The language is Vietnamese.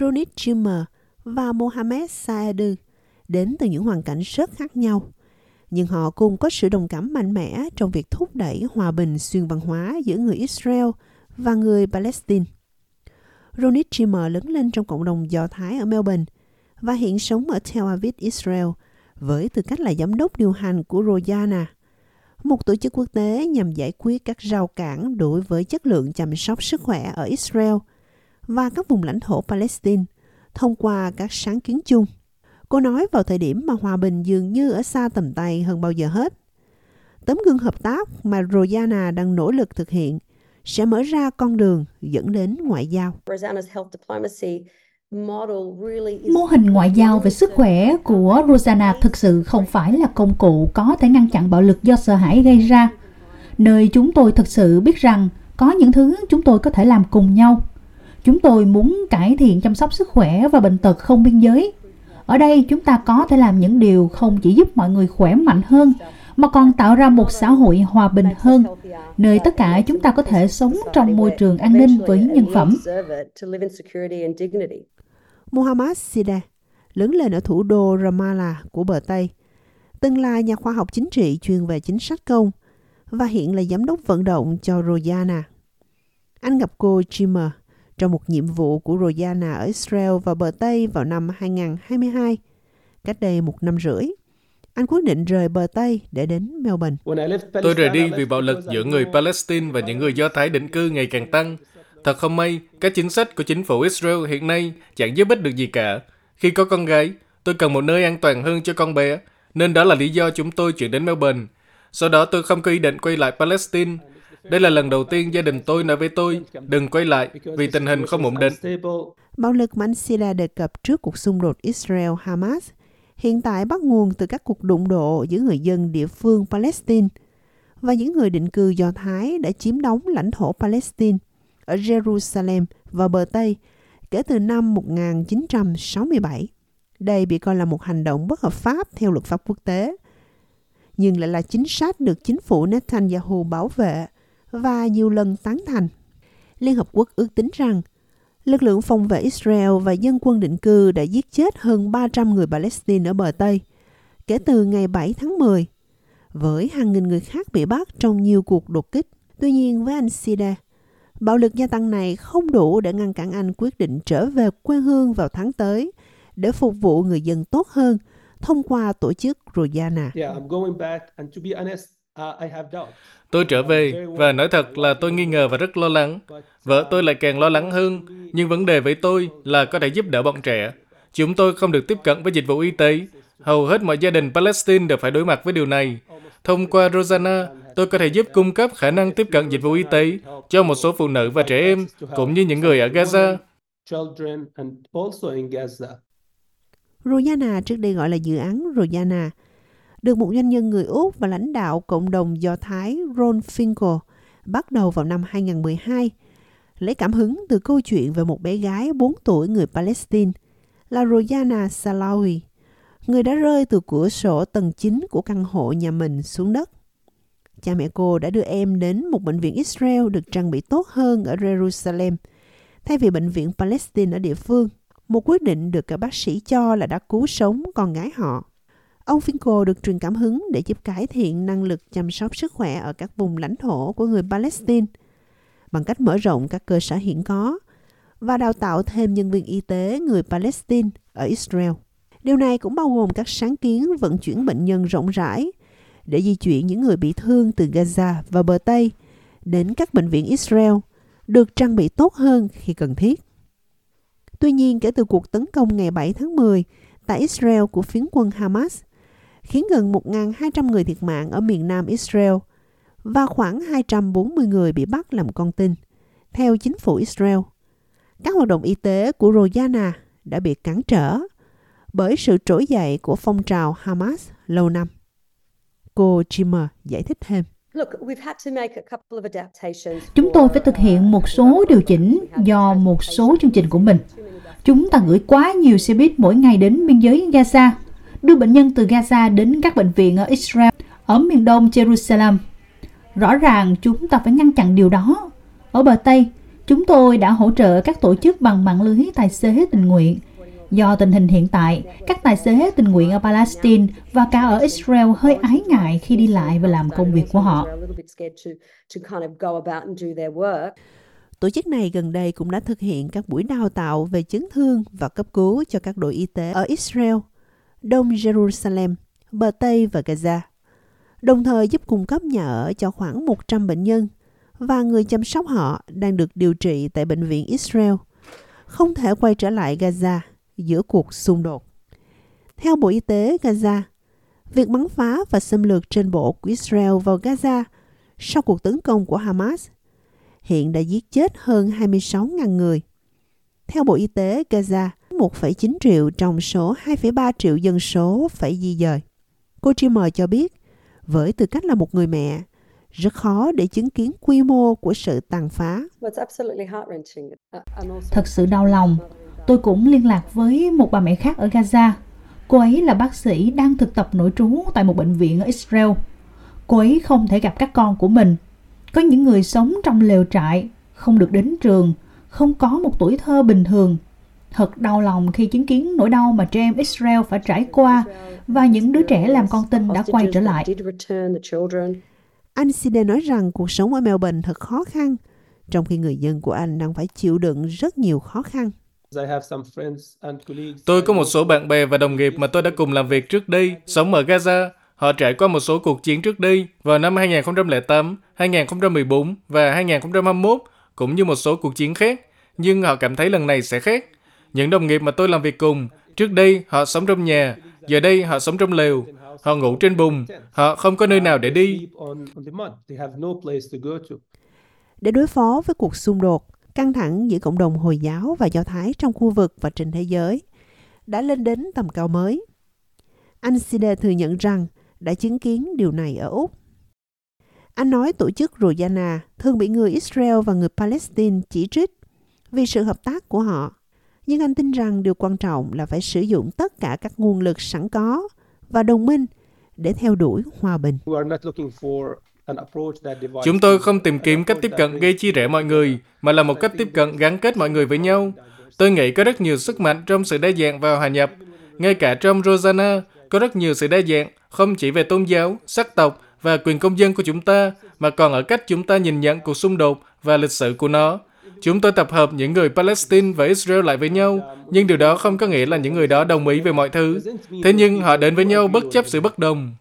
Ronit Jimmer và Mohamed Saadu đến từ những hoàn cảnh rất khác nhau. Nhưng họ cùng có sự đồng cảm mạnh mẽ trong việc thúc đẩy hòa bình xuyên văn hóa giữa người Israel và người Palestine. Ronit Jimmer lớn lên trong cộng đồng Do Thái ở Melbourne và hiện sống ở Tel Aviv, Israel, với tư cách là giám đốc điều hành của Rojana, một tổ chức quốc tế nhằm giải quyết các rào cản đối với chất lượng chăm sóc sức khỏe ở Israel và các vùng lãnh thổ Palestine thông qua các sáng kiến chung. Cô nói vào thời điểm mà hòa bình dường như ở xa tầm tay hơn bao giờ hết. Tấm gương hợp tác mà Royana đang nỗ lực thực hiện sẽ mở ra con đường dẫn đến ngoại giao. Mô hình ngoại giao về sức khỏe của Rosanna thực sự không phải là công cụ có thể ngăn chặn bạo lực do sợ hãi gây ra, nơi chúng tôi thực sự biết rằng có những thứ chúng tôi có thể làm cùng nhau. Chúng tôi muốn cải thiện chăm sóc sức khỏe và bệnh tật không biên giới. Ở đây chúng ta có thể làm những điều không chỉ giúp mọi người khỏe mạnh hơn mà còn tạo ra một xã hội hòa bình hơn, nơi tất cả chúng ta có thể sống trong môi trường an ninh với nhân phẩm. Muhammad Sida lớn lên ở thủ đô Ramallah của bờ Tây, từng là nhà khoa học chính trị chuyên về chính sách công và hiện là giám đốc vận động cho Royana. Anh gặp cô Jimmer trong một nhiệm vụ của Royana ở Israel và bờ Tây vào năm 2022, cách đây một năm rưỡi. Anh quyết định rời bờ Tây để đến Melbourne. Tôi rời đi vì bạo lực giữa người Palestine và những người Do Thái định cư ngày càng tăng. Thật không may, các chính sách của chính phủ Israel hiện nay chẳng giúp ích được gì cả. Khi có con gái, tôi cần một nơi an toàn hơn cho con bé, nên đó là lý do chúng tôi chuyển đến Melbourne. Sau đó tôi không có ý định quay lại Palestine. Đây là lần đầu tiên gia đình tôi nói với tôi, đừng quay lại vì tình hình không ổn định. Bạo lực mà anh đề cập trước cuộc xung đột Israel-Hamas hiện tại bắt nguồn từ các cuộc đụng độ giữa người dân địa phương Palestine và những người định cư Do Thái đã chiếm đóng lãnh thổ Palestine ở Jerusalem và bờ Tây kể từ năm 1967. Đây bị coi là một hành động bất hợp pháp theo luật pháp quốc tế, nhưng lại là chính sách được chính phủ Netanyahu bảo vệ và nhiều lần tán thành. Liên Hợp Quốc ước tính rằng lực lượng phòng vệ Israel và dân quân định cư đã giết chết hơn 300 người Palestine ở bờ Tây kể từ ngày 7 tháng 10, với hàng nghìn người khác bị bắt trong nhiều cuộc đột kích. Tuy nhiên với anh Sida, bạo lực gia tăng này không đủ để ngăn cản anh quyết định trở về quê hương vào tháng tới để phục vụ người dân tốt hơn thông qua tổ chức Royana. Tôi trở về và nói thật là tôi nghi ngờ và rất lo lắng. Vợ tôi lại càng lo lắng hơn, nhưng vấn đề với tôi là có thể giúp đỡ bọn trẻ. Chúng tôi không được tiếp cận với dịch vụ y tế. Hầu hết mọi gia đình Palestine đều phải đối mặt với điều này. Thông qua Rosanna, tôi có thể giúp cung cấp khả năng tiếp cận dịch vụ y tế cho một số phụ nữ và trẻ em, cũng như những người ở Gaza. Royana trước đây gọi là dự án Royana, được một doanh nhân người Úc và lãnh đạo cộng đồng Do Thái Ron Finkel bắt đầu vào năm 2012, lấy cảm hứng từ câu chuyện về một bé gái 4 tuổi người Palestine là Royana Salawi, người đã rơi từ cửa sổ tầng 9 của căn hộ nhà mình xuống đất. Cha mẹ cô đã đưa em đến một bệnh viện Israel được trang bị tốt hơn ở Jerusalem, thay vì bệnh viện Palestine ở địa phương. Một quyết định được các bác sĩ cho là đã cứu sống con gái họ. Ông Finkel được truyền cảm hứng để giúp cải thiện năng lực chăm sóc sức khỏe ở các vùng lãnh thổ của người Palestine bằng cách mở rộng các cơ sở hiện có và đào tạo thêm nhân viên y tế người Palestine ở Israel. Điều này cũng bao gồm các sáng kiến vận chuyển bệnh nhân rộng rãi để di chuyển những người bị thương từ Gaza và bờ Tây đến các bệnh viện Israel được trang bị tốt hơn khi cần thiết. Tuy nhiên, kể từ cuộc tấn công ngày 7 tháng 10 tại Israel của phiến quân Hamas, khiến gần 1.200 người thiệt mạng ở miền nam Israel và khoảng 240 người bị bắt làm con tin, theo chính phủ Israel. Các hoạt động y tế của Royana đã bị cản trở bởi sự trỗi dậy của phong trào Hamas lâu năm. Cô Jimmer giải thích thêm. Chúng tôi phải thực hiện một số điều chỉnh do một số chương trình của mình. Chúng ta gửi quá nhiều xe buýt mỗi ngày đến biên giới Gaza, đưa bệnh nhân từ Gaza đến các bệnh viện ở Israel, ở miền đông Jerusalem. Rõ ràng chúng ta phải ngăn chặn điều đó. Ở bờ Tây, Chúng tôi đã hỗ trợ các tổ chức bằng mạng lưới tài xế tình nguyện. Do tình hình hiện tại, các tài xế tình nguyện ở Palestine và cả ở Israel hơi ái ngại khi đi lại và làm công việc của họ. Tổ chức này gần đây cũng đã thực hiện các buổi đào tạo về chấn thương và cấp cứu cho các đội y tế ở Israel, Đông Jerusalem, bờ Tây và Gaza, đồng thời giúp cung cấp nhà ở cho khoảng 100 bệnh nhân và người chăm sóc họ đang được điều trị tại bệnh viện Israel, không thể quay trở lại Gaza giữa cuộc xung đột. Theo Bộ Y tế Gaza, việc bắn phá và xâm lược trên bộ của Israel vào Gaza sau cuộc tấn công của Hamas hiện đã giết chết hơn 26.000 người. Theo Bộ Y tế Gaza, 1,9 triệu trong số 2,3 triệu dân số phải di dời. Cô Trimmer cho biết, với tư cách là một người mẹ, rất khó để chứng kiến quy mô của sự tàn phá. Thật sự đau lòng. Tôi cũng liên lạc với một bà mẹ khác ở Gaza. Cô ấy là bác sĩ đang thực tập nội trú tại một bệnh viện ở Israel. Cô ấy không thể gặp các con của mình. Có những người sống trong lều trại, không được đến trường, không có một tuổi thơ bình thường. Thật đau lòng khi chứng kiến nỗi đau mà trẻ em Israel phải trải qua và những đứa trẻ làm con tin đã quay trở lại. Anh Side nói rằng cuộc sống ở Melbourne thật khó khăn, trong khi người dân của anh đang phải chịu đựng rất nhiều khó khăn. Tôi có một số bạn bè và đồng nghiệp mà tôi đã cùng làm việc trước đây, sống ở Gaza. Họ trải qua một số cuộc chiến trước đây vào năm 2008, 2014 và 2021, cũng như một số cuộc chiến khác. Nhưng họ cảm thấy lần này sẽ khác. Những đồng nghiệp mà tôi làm việc cùng, trước đây họ sống trong nhà, giờ đây họ sống trong lều. Họ ngủ trên bùn, họ không có nơi nào để đi. Để đối phó với cuộc xung đột, căng thẳng giữa cộng đồng Hồi giáo và Do Thái trong khu vực và trên thế giới đã lên đến tầm cao mới. Anh Side thừa nhận rằng đã chứng kiến điều này ở Úc. Anh nói tổ chức Rojana thường bị người Israel và người Palestine chỉ trích vì sự hợp tác của họ. Nhưng anh tin rằng điều quan trọng là phải sử dụng tất cả các nguồn lực sẵn có và đồng minh để theo đuổi hòa bình. Chúng tôi không tìm kiếm cách tiếp cận gây chia rẽ mọi người, mà là một cách tiếp cận gắn kết mọi người với nhau. Tôi nghĩ có rất nhiều sức mạnh trong sự đa dạng và hòa nhập. Ngay cả trong Rosanna, có rất nhiều sự đa dạng, không chỉ về tôn giáo, sắc tộc và quyền công dân của chúng ta, mà còn ở cách chúng ta nhìn nhận cuộc xung đột và lịch sử của nó. Chúng tôi tập hợp những người Palestine và Israel lại với nhau, nhưng điều đó không có nghĩa là những người đó đồng ý về mọi thứ. Thế nhưng họ đến với nhau bất chấp sự bất đồng.